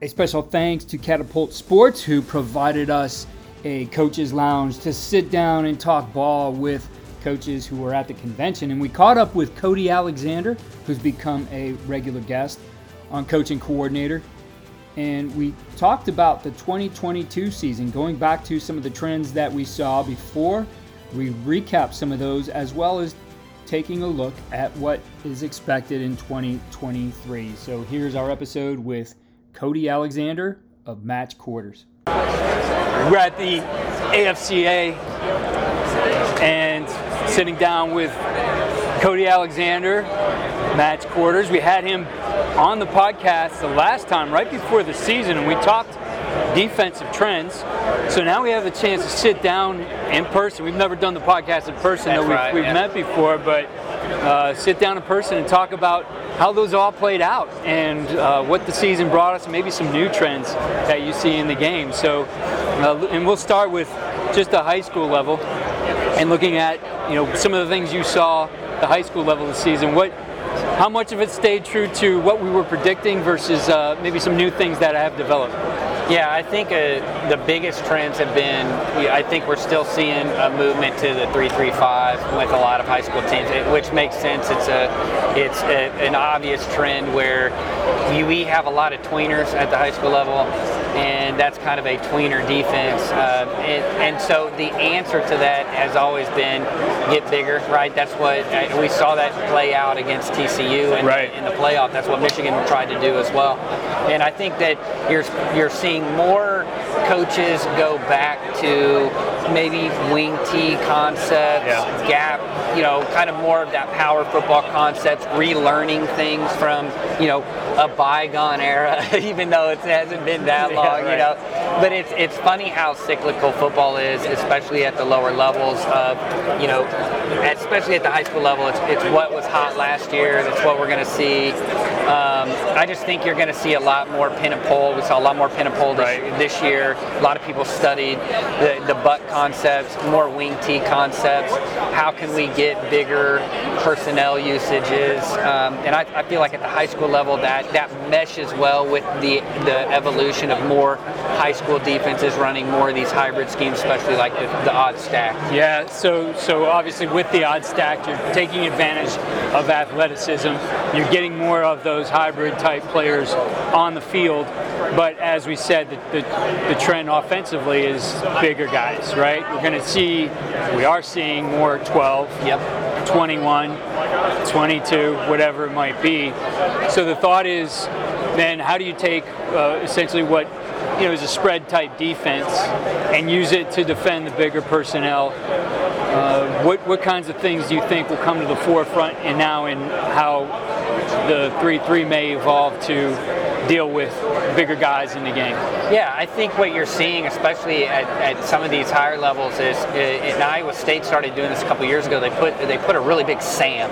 A special thanks to Catapult Sports, who provided us a coaches lounge to sit down and talk ball with coaches who were at the convention. And we caught up with Cody Alexander, who's become a regular guest on Coaching Coordinator. And we talked about the 2022 season, going back to some of the trends that we saw before. We recap some of those as well as taking a look at what is expected in 2023. So here's our episode with Cody Alexander of Match Quarters. We're at the AFCA and sitting down with Cody Alexander, Match Quarters. We had him on the podcast the last time, right before the season, and we talked defensive trends. So now we have a chance to sit down in person. We've never done the podcast in person, That's though we've, right, we've yeah. met before, but uh, sit down in person and talk about how those all played out and uh, what the season brought us, maybe some new trends that you see in the game. So, uh, and we'll start with just the high school level and looking at you know some of the things you saw the high school level this season. What, how much of it stayed true to what we were predicting versus uh, maybe some new things that I have developed? Yeah, I think uh, the biggest trends have been. I think we're still seeing a movement to the three-three-five with a lot of high school teams, which makes sense. It's a, it's a, an obvious trend where we, we have a lot of tweeners at the high school level, and that's kind of a tweener defense. Uh, and, and so the answer to that has always been get bigger, right? That's what uh, we saw that play out against TCU in, Right. in the playoff. That's what Michigan tried to do as well. And I think that you're you're seeing more coaches go back to maybe wing T concepts, Yeah. gap, you know, kind of more of that power football concepts, relearning things from, you know, a bygone era, even though it hasn't been that Yeah, long, you know. But it's it's funny how cyclical football is, especially at the lower levels of, you know, especially at the high school level. It's, it's what was hot last year. That's what we're going to see. Um, I just think you're going to see a lot more pin and pull. We saw a lot more pin and pull this, Right. this year. A lot of people studied the, the butt concepts, more wing T concepts. How can we get bigger personnel usages? Um, and I, I feel like at the high school level that that meshes well with the the evolution of more high school defenses running more of these hybrid schemes, especially like the, the odd stack. Yeah, so so obviously with the odd stack, you're taking advantage of athleticism. You're getting more of those hybrid type players on the field. But as we said, the, the, the trend offensively is bigger guys, right? We're going to see, we are seeing more 12, Yep. 21, 22, whatever it might be. So the thought is, then how do you take uh, essentially what you know is a spread type defense and use it to defend the bigger personnel? Uh, what what kinds of things do you think will come to the forefront and now in how the three three may evolve to deal with bigger guys in the game? Yeah, I think what you're seeing, especially at, at some of these higher levels, is in Iowa State started doing this a couple years ago. They put they put a really big Sam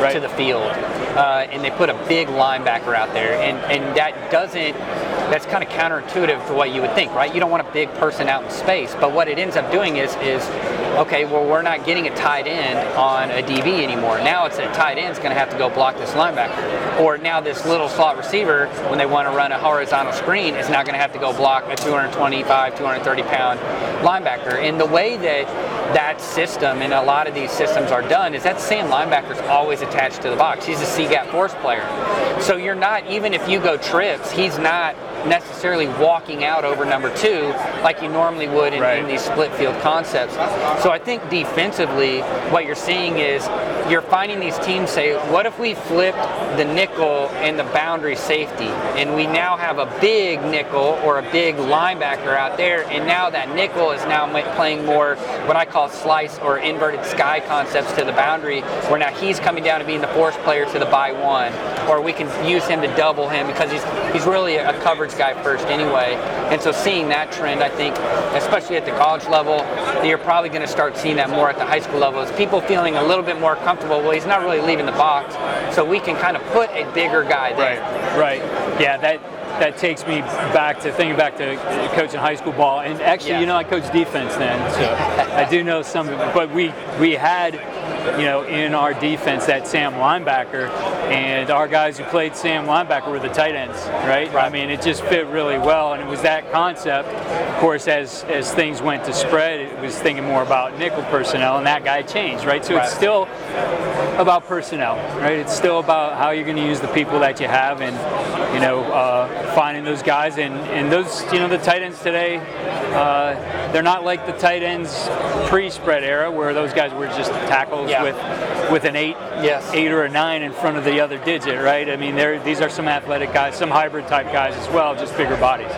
Right. to the field, uh, and they put a big linebacker out there, and and that doesn't. That's kind of counterintuitive to what you would think, right? You don't want a big person out in space, but what it ends up doing is is okay, well, we're not getting a tight end on a DB anymore. Now it's a tight end's going to have to go block this linebacker. Or now this little slot receiver, when they want to run a horizontal screen, is now going to have to go block a 225, 230 pound linebacker. And the way that that system and a lot of these systems are done is that same linebacker's always attached to the box. He's a C-gap force player. So you're not, even if you go trips, he's not necessarily walking out over number two like you normally would in, Right. in these split field concepts. So I think defensively, what you're seeing is you're finding these teams say, what if we flipped the nickel and the boundary safety, and we now have a big nickel or a big linebacker out there, and now that nickel is now playing more what I call slice or inverted sky concepts to the boundary, where now he's coming down and being the force player to the by one, or we can use him to double him because he's he's really a coverage guy first anyway. And so seeing that trend, I think, especially at the college level, you're probably going to start seeing that more at the high school level. Is people feeling a little bit more comfortable? Well, he's not really leaving the box, so we can kind of put a bigger guy there. Right, right. Yeah, that that takes me back to thinking back to coaching high school ball. And actually, Yeah. you know, I coached defense then, so I do know some. But we we had you know, in our defense, that Sam linebacker, and our guys who played Sam linebacker were the tight ends, right? I mean, it just fit really well, and it was that concept. Of course, as as things went to spread, it was thinking more about nickel personnel, and that guy changed, right? So Right. it's still about personnel, right? It's still about how you're going to use the people that you have, and you know, uh, finding those guys, and and those, you know, the tight ends today, uh, they're not like the tight ends pre-spread era where those guys were just tackles Yeah. with with an eight, Yes. eight or a nine in front of the other digit, right? I mean, they're, these are some athletic guys, some hybrid type guys as well, just bigger bodies.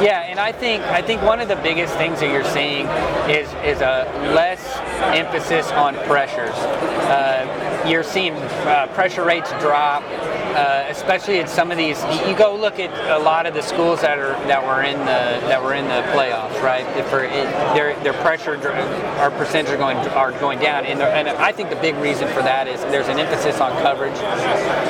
Yeah, and I think I think one of the biggest things that you're seeing is is a less emphasis on pressures. Uh, you're seeing uh, pressure rates drop, uh, especially at some of these. You go look at a lot of the schools that are that were in the that were in the playoffs, right? For their their pressure, our percentage are going are going down, and, and I think the big reason for that is there's an emphasis on coverage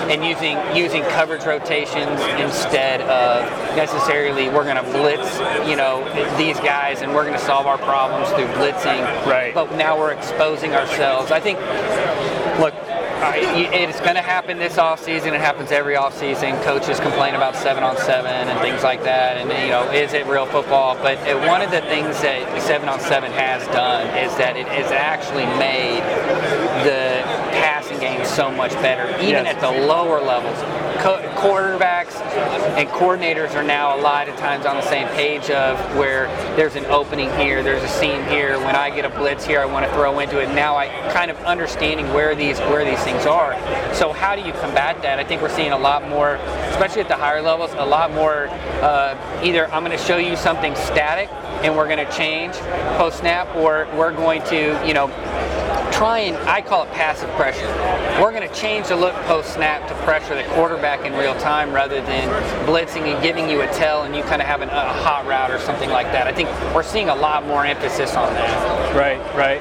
and using using coverage rotations instead of necessarily we're going to blitz, you know, these guys and we're going to solve our problems through blitzing. Right. But now we're exposing ourselves. I think, look, I- it's going to happen this offseason. It happens every offseason. Coaches complain about seven on seven and things like that. And, you know, is it real football? But uh, one of the things that seven on seven has done is that it has actually made the passing game so much better, even Yes. at the lower levels. Co- quarterbacks and coordinators are now a lot of times on the same page of where there's an opening here, there's a seam here. When I get a blitz here, I want to throw into it. Now I kind of understanding where these where these things are. So how do you combat that? I think we're seeing a lot more, especially at the higher levels, a lot more. Uh, either I'm going to show you something static and we're going to change post snap, or we're going to you know try and I call it passive pressure. We're going to change the look post snap to pressure the quarterback in real time rather than blitzing and giving you a tell and you kind of having a hot route or something like that. I think we're seeing a lot more emphasis on that. Right, right.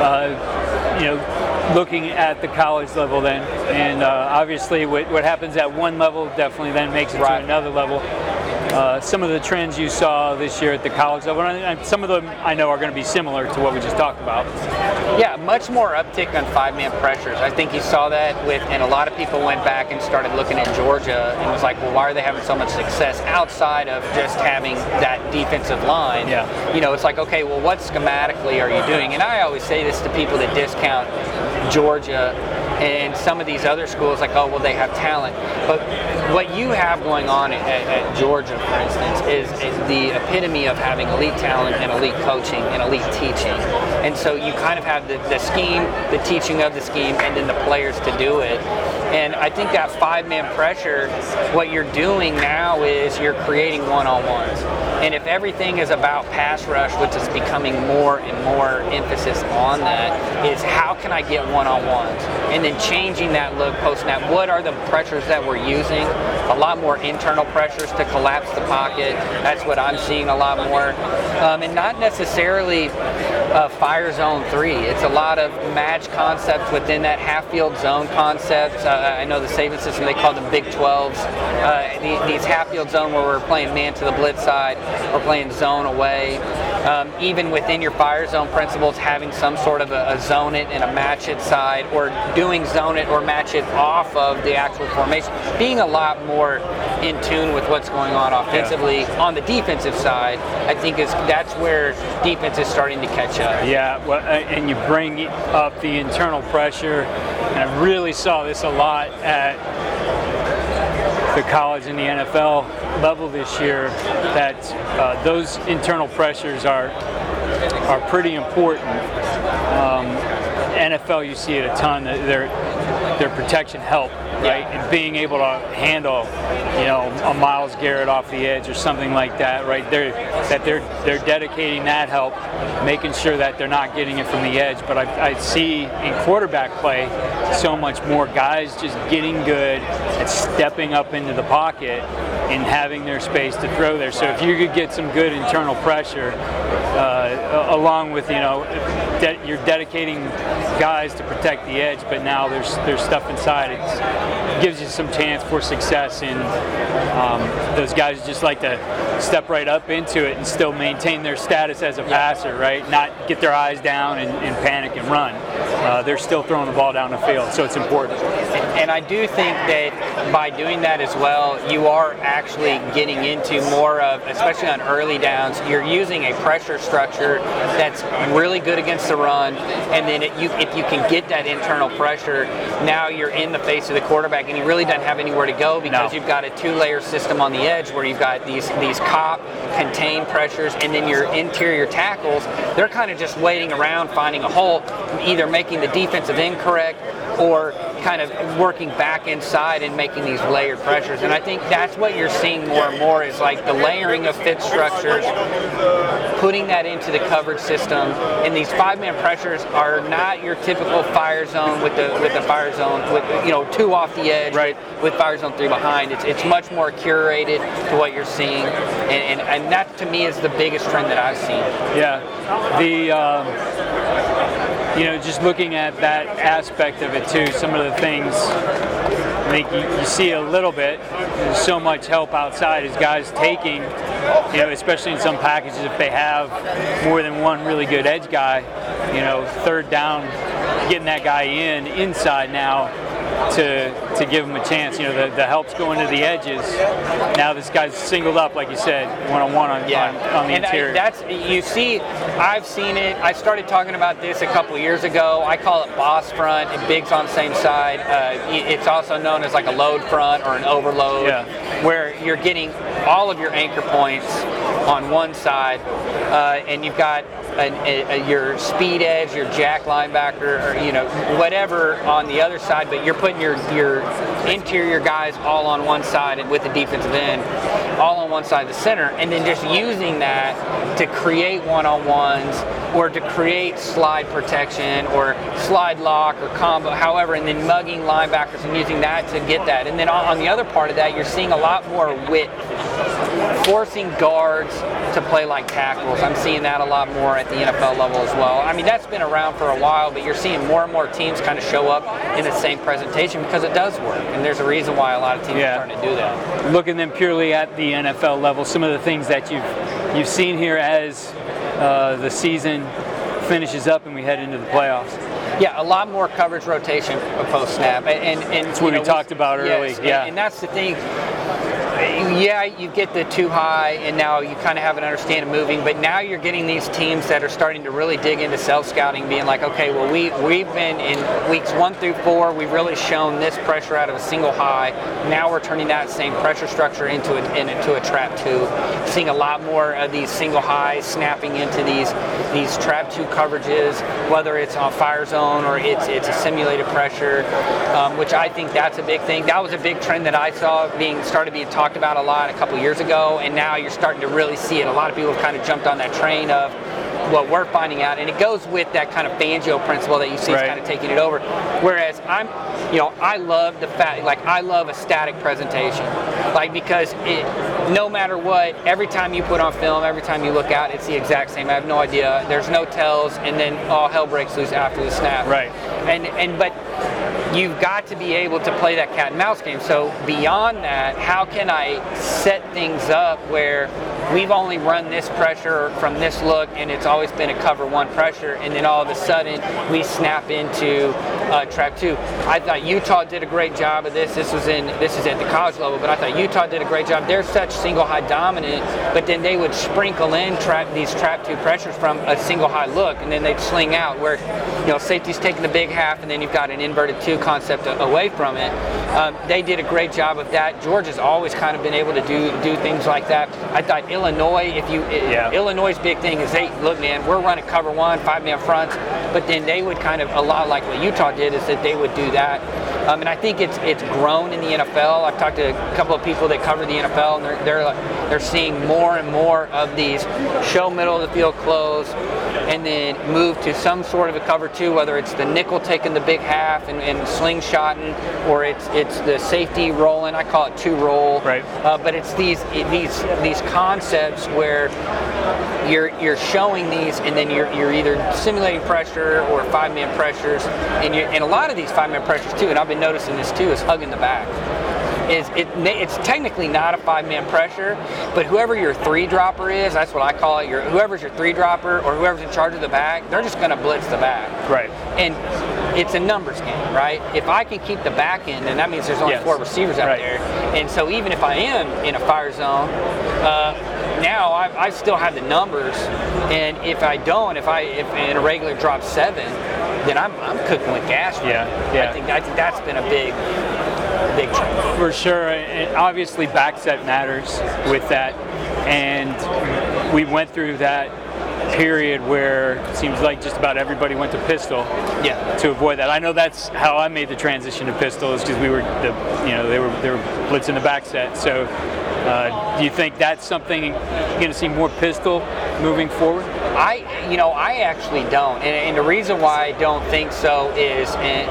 Uh, you know, looking at the college level then, and uh, obviously what, what happens at one level definitely then makes it Right. to another level. Uh, some of the trends you saw this year at the college level, and and some of them I know are going to be similar to what we just talked about. Yeah, much more uptick on five-man pressures. I think you saw that with, and a lot of people went back and started looking at Georgia and was like, well, why are they having so much success outside of just having that defensive line? Yeah. You know, it's like, okay, well, what schematically are you doing? And I always say this to people that discount Georgia and some of these other schools, like, oh, well, they have talent. But what you have going on at, at Georgia, for instance, is, is the epitome of having elite talent and elite coaching and elite teaching. And so you kind of have the, the scheme, the teaching of the scheme, and then the players to do it. And I think that five man pressure, what you're doing now is you're creating one on ones. And if everything is about pass rush, which is becoming more and more emphasis on that, is how can I get one on ones? And then changing that look post snap. What are the pressures that we're using? A lot more internal pressures to collapse the pocket. That's what I'm seeing a lot more. Um, and not necessarily uh, fire zone three. It's a lot of match concepts within that half field zone concepts. Uh, I know the Saban system, they call them Big 12s. Uh, the- these half field zone where we're playing man to the blitz side, we're playing zone away. Um, even within your fire zone principles, having some sort of a, a zone it and a match it side, or doing zone it or match it off of the actual formation, being a lot more in tune with what's going on offensively. On the defensive side, I think is that's where defense is starting to catch up. Yeah, well, and you bring up the internal pressure, and I really saw this a lot at the college and the NFL level this year. That uh, those internal pressures are are pretty important. Um, NFL, you see it a ton. Their their protection help, right? And being able to handle, you know, a Myles Garrett off the edge or something like that, right? They're that they're they're dedicating that help, making sure that they're not getting it from the edge. But I, I see in quarterback play so much more guys just getting good at stepping up into the pocket and having their space to throw there. So if you could get some good internal pressure, uh, along with you know, de- you're dedicating guys to protect the edge, but now there's there's stuff inside. It gives you some chance for success, and um, those guys just like to step right up into it and still maintain their status as a passer, right? Not get their eyes down and, and panic and run. Uh, they're still throwing the ball down the field. So it's important. And I do think that by doing that as well, you are actually getting into more of, especially on early downs, you're using a pressure structure that's really good against the run. And then it, you, if you can get that internal pressure, now you're in the face of the quarterback, and he really doesn't have anywhere to go because No. you've got a two-layer system on the edge where you've got these these cop contained pressures, and then your interior tackles, they're kind of just waiting around, finding a hole, either making the defensive incorrect or kind of working back inside and making these layered pressures. And I think that's what you're seeing more and more is like the layering of fit structures, putting that into the coverage system. And these five-man pressures are not your typical fire zone with the with the fire zone with you know two off the edge Right. with fire zone three behind. It's it's much more curated to what you're seeing, and and, and that to me is the biggest trend that I've seen. Yeah, the um, you know just looking at that aspect of it too. Some of the things think you, you see a little bit. There's so much help outside as guys taking, you know, especially in some packages if they have more than one really good edge guy. You know, third down, getting that guy in inside now to to give him a chance. You know, the, the help's going to the edges. Now this guy's singled up, like you said, one on one on on, on the and I- interior. that's you see, I've seen it. I started talking about this a couple years ago. I call it boss front. It bigs on the same side. Uh, it's also known as like a load front or an overload, Yeah. where you're getting all of your anchor points on one side, uh, and you've got an, a, a- your speed edge, your jack linebacker, or you know whatever on the other side. But you're putting your your interior guys all on one side and with the defensive end all on one side of the center, and then just using that to create one-on-ones or to create slide protection or slide lock or combo, however, and then mugging linebackers and using that to get that. And then on the other part of that, you're seeing a lot more width forcing guards to play like tackles. I'm seeing that a lot more at the NFL level as well. I mean, that's been around for a while, but you're seeing more and more teams kind of show up in the same presentation because it does work. And there's a reason why a lot of teams Yeah. are starting to do that. looking then purely at the NFL level, some of the things that you've you've seen here as uh, the season finishes up and we head into the playoffs. Yeah, a lot more coverage rotation post snap, and and, and That's what we talked about yes, early, and- yeah. and that's the thing. Yeah, you get the two high, and now you kind of have an understanding of moving. But now you're getting these teams that are starting to really dig into self scouting, being like, okay, well we we've been in weeks one through four, we've really shown this pressure out of a single high. Now we're turning that same pressure structure into a, into a trap two. Seeing a lot more of these single highs snapping into these these trap two coverages, whether it's on fire zone or it's it's a simulated pressure, um, which I think that's a big thing. That was a big trend that I saw being started being talked about a lot a couple years ago, and now you're starting to really see it. A lot of people have kind of jumped on that train of what we're finding out, and it goes with that kind of Fangio principle that you see is kind of taking it over. Whereas I'm, you know, I love the fact, like I love a static presentation, like because it, no matter what, every time you put on film, every time you look out, it's the exact same. I have no idea. There's no tells, and then all hell breaks loose after the snap. Right. And and but you've got to be able to play that cat and mouse game. So beyond that, how can I set things up where we've only run this pressure from this look and it's always been a cover one pressure and then all of a sudden we snap into uh, trap two. I thought Utah did a great job of this. This was in this is at the college level, but I thought Utah did a great job. They're such single high dominant, but then they would sprinkle in trap these trap two pressures from a single high look and then they'd sling out where you know safety's taking the big half and then you've got an inverted two concept away from it. Um, they did a great job of that. Georgia's always kind of been able to do do things like that. I thought Illinois, if you Yeah. Illinois' big thing is they look, man, we're running cover one, five man fronts, but then they would kind of a lot like what Utah did is that they would do that. Um, and I think it's it's grown in the NFL. I've talked to a couple of people that cover the NFL, and they're they're they're seeing more and more of these show middle of the field close, and then move to some sort of a cover two, whether it's the nickel taking the big half and, and slingshotting, or it's it's the safety rolling. I call it two roll. Right. Uh, but it's these these these concepts where you're you're showing these, and then you're you're either simulating pressure or five man pressures, and you and a lot of these five man pressures too. And I've been noticing this too is hugging the back. Is it, it's technically not a five-man pressure, but whoever your three dropper is, that's what I call it. Your whoever's your three dropper or whoever's in charge of the back, they're just going to blitz the back. Right. And it's a numbers game, right? If I can keep the back end, then that means there's only Yes. four receivers out Right. there. And so even if I am in a fire zone, uh, now I, I still have the numbers. And if I don't, if I if in a regular drop seven, then I'm, I'm cooking with gas. right Yeah, now. yeah. I think I think that's been a big big. For sure, and obviously back set matters with that, and we went through that period where it seems like just about everybody went to pistol Yeah. to avoid that. I know that's how I made the transition to pistol is because we were the you know they were they were blitzing the back set. So uh, do you think that's something you're going to see more pistol moving forward? I, you know, I actually don't, and, and the reason why I don't think so is, and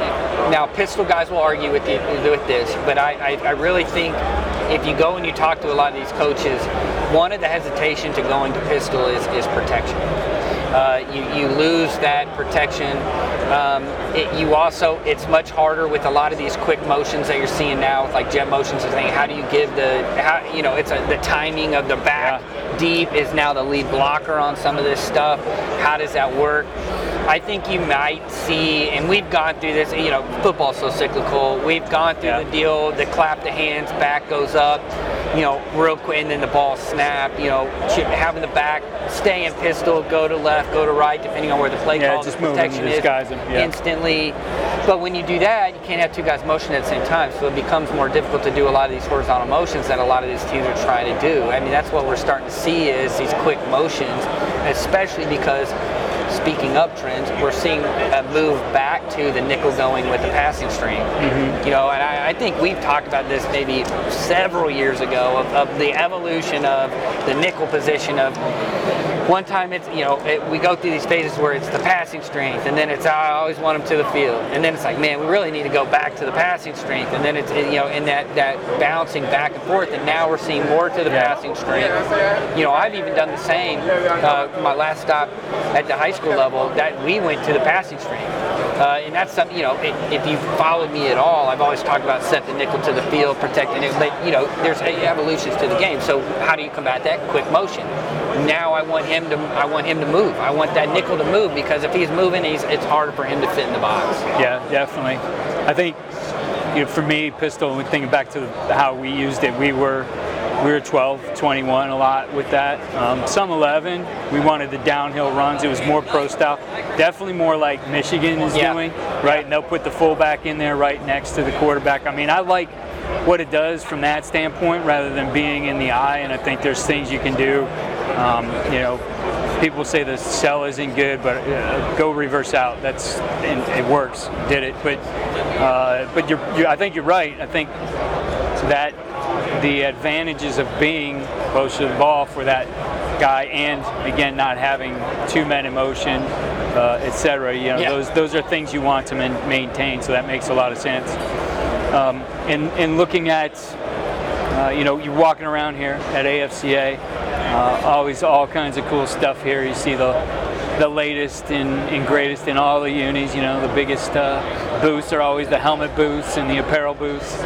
now pistol guys will argue with you with this, but I, I, I really think if you go and you talk to a lot of these coaches, one of the hesitation to going to pistol is, is protection. Uh, you, you lose that protection. Um, it, you also, it's much harder with a lot of these quick motions that you're seeing now, with like jet motions and things. How do you give the, how, you know, it's a, the timing of the back deep is now the lead blocker on some of this stuff. How does that work? I think you might see, and we've gone through this. You know, football's so cyclical. We've gone through Yeah. the deal. The clap the hands, back goes up. You know, real quick, and then the ball snap. You know, having the back stay in pistol, go to left, go to right, depending on where the play Yeah, call just the moving, protection is 'em, yeah. instantly. But when you do that, you can't have two guys motion at the same time, so it becomes more difficult to do a lot of these horizontal motions that a lot of these teams are trying to do. I mean, that's what we're starting to see is these quick motions, especially because speaking of trends, we're seeing a move back to the nickel going with the passing string. Mm-hmm. You know, and I, I think we've talked about this maybe several years ago of, of the evolution of the nickel position of one time it's you know it, we go through these phases where it's the passing strength and then it's I always want them to the field. And then it's like man we really need to go back to the passing strength. And then it's you know in that that bouncing back and forth and now we're seeing more to the Yeah. passing strength. You know I've even done the same uh, my last stop at the high school level that we went to the passing strength. Uh, and that's something you know i if you followed me at all I've always talked about set the nickel to the field protect the nickel but you know there's evolutions to the game. So how do you combat that? Quick motion now I want him to I want him to move. I want that nickel to move because if he's moving, he's it's harder for him to fit in the box. Yeah, definitely. I think you know, for me, pistol. Thinking back to how we used it, we were we were 12, 21 a lot with that. Um, some 11. We wanted the downhill runs. It was more pro style. Definitely more like Michigan is Yeah. doing, right? And they'll put the fullback in there right next to the quarterback. I mean, I like what it does from that standpoint rather than being in the I. And I think there's things you can do. Um, you know, people say the cell isn't good, but uh, go reverse out. That's and it works. Did it, but uh, but you're, you I think you're right. I think that the advantages of being close to the ball for that guy, and again not having two men in motion, uh, etc. You know, Yeah. those those are things you want to man- maintain. So that makes a lot of sense. Um, in in looking at uh, you know, you're walking around here at AFCA. Uh, always all kinds of cool stuff here. You see the the latest and, and greatest in all the unis. You know, the biggest uh, booths are always the helmet booths and the apparel booths.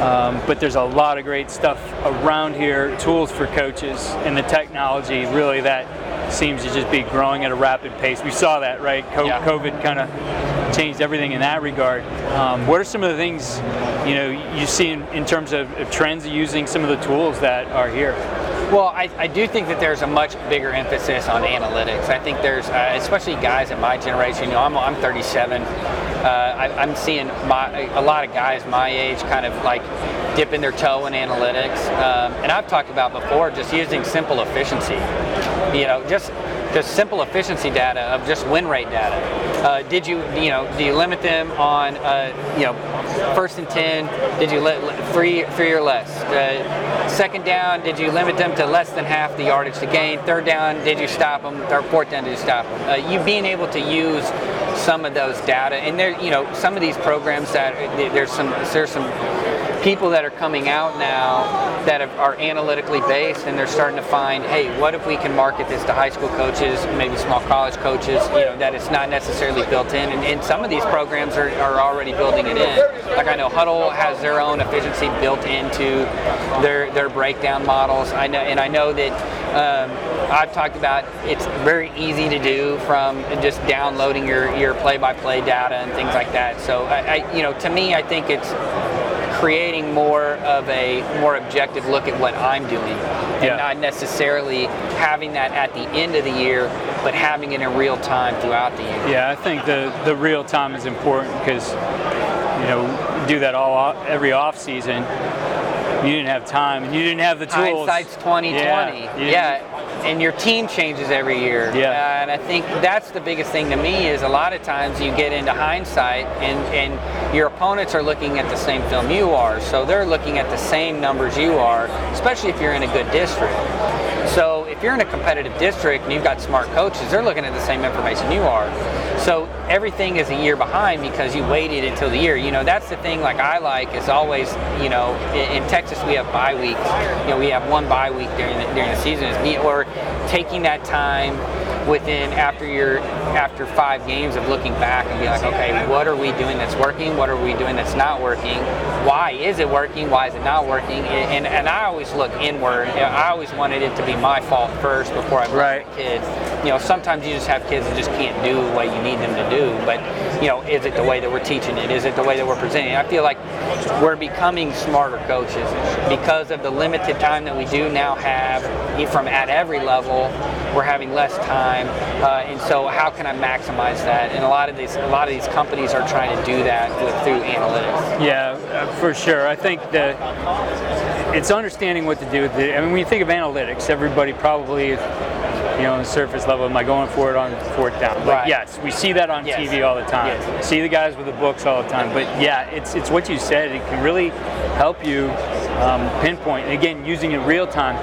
Um, but there's a lot of great stuff around here, tools for coaches, and the technology really that seems to just be growing at a rapid pace. We saw that, right? Co- Yeah. COVID kind of changed everything in that regard. Um, what are some of the things you know you see in, in terms of, of trends using some of the tools that are here? Well, I, I do think that there's a much bigger emphasis on analytics. I think there's, uh, especially guys in my generation. You know, I'm, I'm 37. Uh, I, I'm seeing my, a lot of guys my age kind of like dipping their toe in analytics. Um, and I've talked about before just using simple efficiency. You know, just just simple efficiency data of just win rate data. Uh, did you, you know, do you limit them on, uh, you know, first and ten? Did you let three, three or less? Uh, second down, did you limit them to less than half the yardage to gain? Third down, did you stop them? Third, fourth down, did you stop them? Uh, you being able to use some of those data, and there, you know, some of these programs that there's some there's some people that are coming out now that are analytically based and they're starting to find, hey, what if we can market this to high school coaches, maybe small college coaches, you know, that it's not necessarily built in. And, and some of these programs are, are already building it in. Like I know Hudl has their own efficiency built into their, their breakdown models. I know, and I know that um, I've talked about it's very easy to do from just downloading your, your play-by-play data and things like that. So I, I, you know, to me, I think it's creating more of a more objective look at what I'm doing, and Yeah. not necessarily having that at the end of the year, but having it in real time throughout the year. Yeah, I think the, the real time is important because, you know, do that all every off season. You didn't have time and you didn't have the tools. Hindsight's 2020. Yeah, you- Yeah. And your team changes every year. Yeah. Uh, and I think that's the biggest thing to me is a lot of times you get into hindsight and, and your opponents are looking at the same film you are. So they're looking at the same numbers you are, especially if you're in a good district. So if you're in a competitive district and you've got smart coaches, they're looking at the same information you are. So everything is a year behind because you waited until the year. You know, that's the thing like I like is always, you know, in, in Texas we have bye weeks. You know, we have one bye week during the, during the season is me or taking that time within after your after five games of looking back and be like, okay, what are we doing that's working? What are we doing that's not working? Why is it working? Why is it not working? And and I always look inward. I always wanted it to be my fault first before I blame Right. the kids. You know, sometimes you just have kids that just can't do what you need them to do. But you know, is it the way that we're teaching it? Is it the way that we're presenting it? I feel like we're becoming smarter coaches because of the limited time that we do now have from at every level. We're having less time, uh, and so how can I maximize that? And a lot of these, a lot of these companies are trying to do that with, through analytics. Yeah, uh, for sure. I think that it's understanding what to do with it. I mean, when you think of analytics, everybody probably, you know, on the surface level, am I going for it on fourth down? But Right. yes, we see that on Yes. TV all the time. Yes. See the guys with the books all the time. But yeah, it's it's what you said. It can really help you um, pinpoint. And again, using it real time.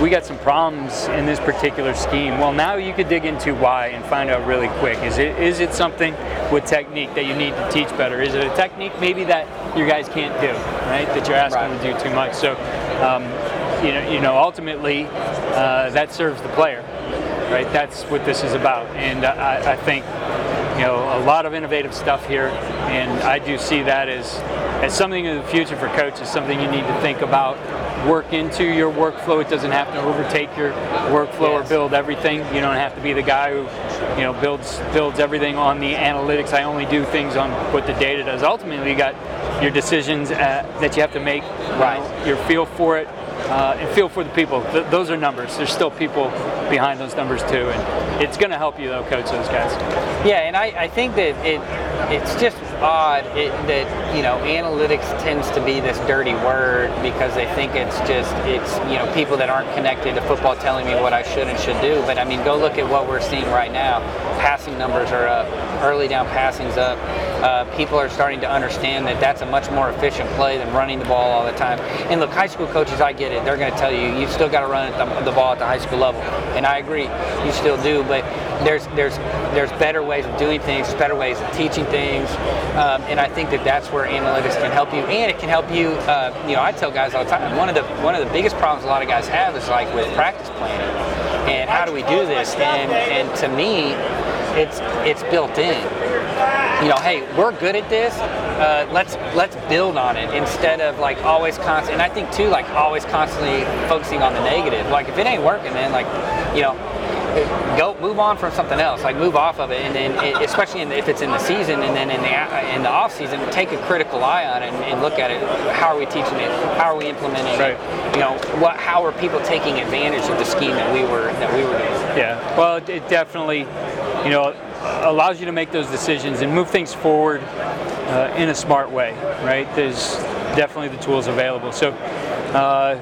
We got some problems in this particular scheme. Well, now you could dig into why and find out really quick. Is it is it something with technique that you need to teach better? Is it a technique maybe that your guys can't do, right? That you're asking Right. them to do too much. So, um, you know, you know, ultimately, uh, that serves the player, right? That's what this is about. And I, I think, you know, a lot of innovative stuff here, and I do see that as as something in the future for coaches, something you need to think about. Work into your workflow. It doesn't have to overtake your workflow or build everything. You don't have to be the guy who, you know, builds builds everything on the analytics. I only do things on what the data does. Ultimately, you got your decisions uh, that you have to make. you Right. know, your feel for it uh, and feel for the people. Th- those are numbers. There's still people behind those numbers too, and it's going to help you though, coach those guys. Yeah, and I, I think that it it's just odd it, that you know analytics tends to be this dirty word because they think it's just it's you know people that aren't connected to football telling me what I should and should do. But I mean, go look at what we're seeing right now. Passing numbers are up, early down passing's up. Uh, people are starting to understand that that's a much more efficient play than running the ball all the time. And look, high school coaches, I get it. They're going to tell you you still got to run the, the ball at the high school level, and I agree, you still do. But there's there's there's better ways of doing things, better ways of teaching things, um, and I think that that's where analytics can help you, and it can help you. Uh, you know, I tell guys all the time. One of the one of the biggest problems a lot of guys have is like with practice planning, and how do we do this? And and to me, it's it's built in you know, hey, we're good at this. Uh, let's let's build on it instead of like always constant. And I think too, like always constantly focusing on the negative. Like if it ain't working, then like, you know, go move on from something else. Like move off of it, and then it, especially in the, if it's in the season, and then in the in the off season, take a critical eye on it and, and look at it. How are we teaching it? How are we implementing Right. it? You know, what? How are people taking advantage of the scheme that we were that we were doing? Yeah. Well, it, it definitely, you know, allows you to make those decisions and move things forward uh, in a smart way, right? There's definitely the tools available. So, uh,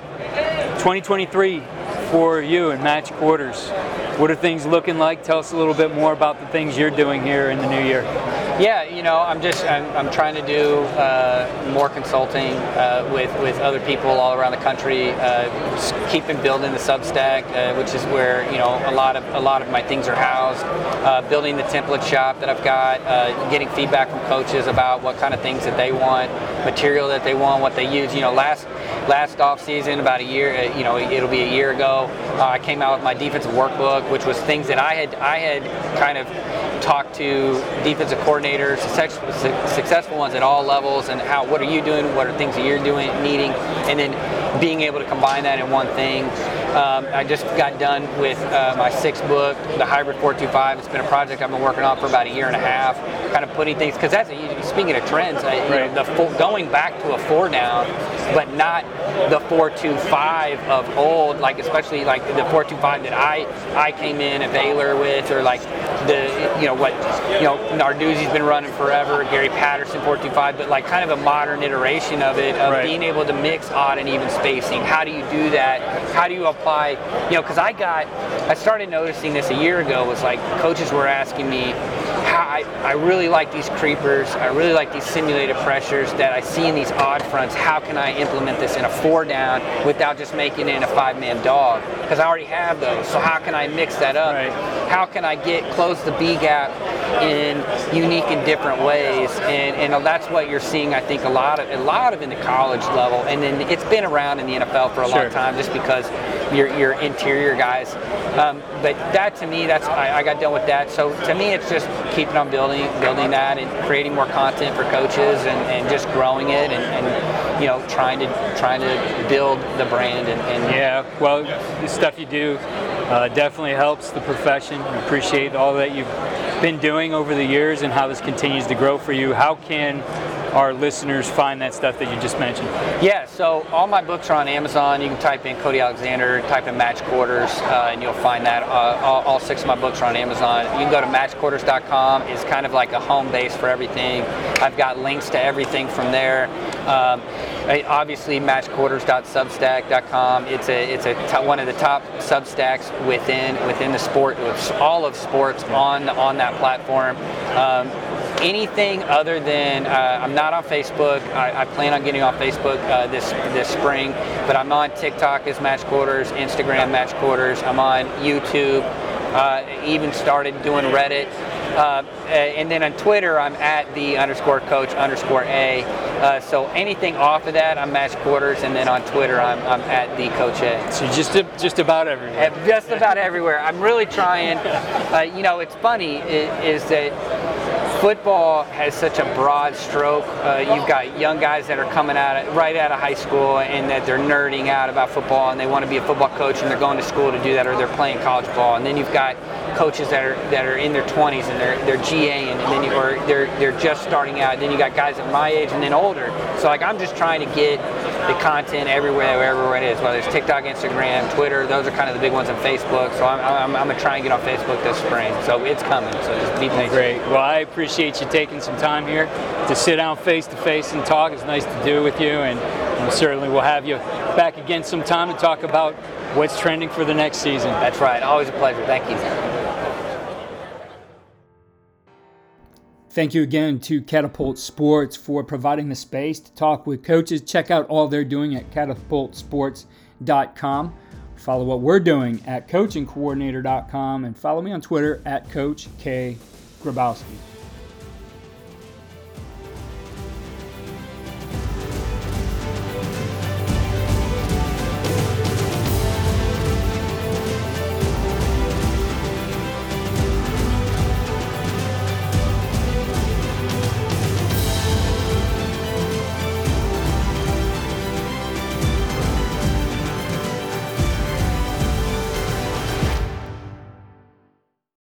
2023 for you in match quarters. What are things looking like? Tell us a little bit more about the things you're doing here in the new year. Yeah, you know, I'm just I'm, I'm trying to do uh, more consulting uh, with with other people all around the country. Uh, building the Substack, uh, which is where you know a lot of a lot of my things are housed. Uh, building the template shop that I've got, uh, getting feedback from coaches about what kind of things that they want, material that they want, what they use. You know, last last off season, about a year, uh, you know, it'll be a year ago. Uh, I came out with my defensive workbook, which was things that I had I had kind of talked to defensive coordinators, successful ones at all levels, and how what are you doing? What are things that you're doing, needing, and then being able to combine that in one thing. Um, I just got done with uh, my sixth book, the Hybrid 425. It's been a project I've been working on for about a year and a half, kind of putting things because that's a, speaking of trends. right. you know, the four, going back to a four down, but not the 425 of old, like especially like the 425 that I I came in at Baylor with, or like the you know what you know Narduzzi's been running forever, Gary Patterson 425, but like kind of a modern iteration of it of right. being able to mix odd and even spacing. How do you do that? How do you apply? You know, because I got I started noticing this a year ago was like coaches were asking me I, I really like these creepers. I really like these simulated pressures that I see in these odd fronts. How can I implement this in a four down without just making it in a five man dog? Because I already have those. So how can I mix that up? Right. How can I get close the B gap in unique and different ways? And, and that's what you're seeing. I think a lot of a lot of in the college level, and then it's been around in the NFL for a sure. long time, just because your your interior guys. Um, but that to me, that's I, I got done with that. So to me, it's just keeping on building building that and creating more content for coaches and, and just growing it and, and you know trying to trying to build the brand and, and yeah well the stuff you do uh, definitely helps the profession we appreciate all that you've been doing over the years and how this continues to grow for you how can our listeners find that stuff that you just mentioned? Yeah, so all my books are on Amazon. You can type in Cody Alexander, type in Match Quarters, uh, and you'll find that. Uh, all, all, six of my books are on Amazon. You can go to matchquarters.com. It's kind of like a home base for everything. I've got links to everything from there. Um, obviously, matchquarters.substack.com. It's a it's a t- one of the top Substacks within within the sport, all of sports on on that platform. Um, anything other than uh, I'm not on Facebook. I, I, plan on getting on Facebook uh, this this spring, but I'm on TikTok as Match Quarters, Instagram Match Quarters. I'm on YouTube. Uh, even started doing Reddit. Uh, and then on Twitter, I'm at the underscore coach underscore A. Uh, so anything off of that, I'm match quarters, and then on Twitter, I'm, I'm at the coach A. So just just about everywhere. Just about everywhere. I'm really trying. Uh, you know, it's funny is, is that football has such a broad stroke. Uh, you've got young guys that are coming out of, right out of high school and that they're nerding out about football and they want to be a football coach and they're going to school to do that or they're playing college ball. And then you've got coaches that are that are in their 20s and they're they're GA and, then you, or they're they're just starting out. And then you got guys at my age and then older. So like I'm just trying to get the content everywhere, wherever it is, whether it's TikTok, Instagram, Twitter. Those are kind of the big ones, and Facebook. So I'm, I'm, I'm gonna try and get on Facebook this spring. So it's coming. So just be patient. Great. Well, I appreciate you taking some time here to sit down face to face and talk. It's nice to do with you, and, and certainly we'll have you back again sometime to talk about what's trending for the next season. That's right. Always a pleasure. Thank you. Thank you again to Catapult Sports for providing the space to talk with coaches. Check out all they're doing at catapultsports.com. Follow what we're doing at coachingcoordinator.com and follow me on Twitter at Coach K. Grabowski.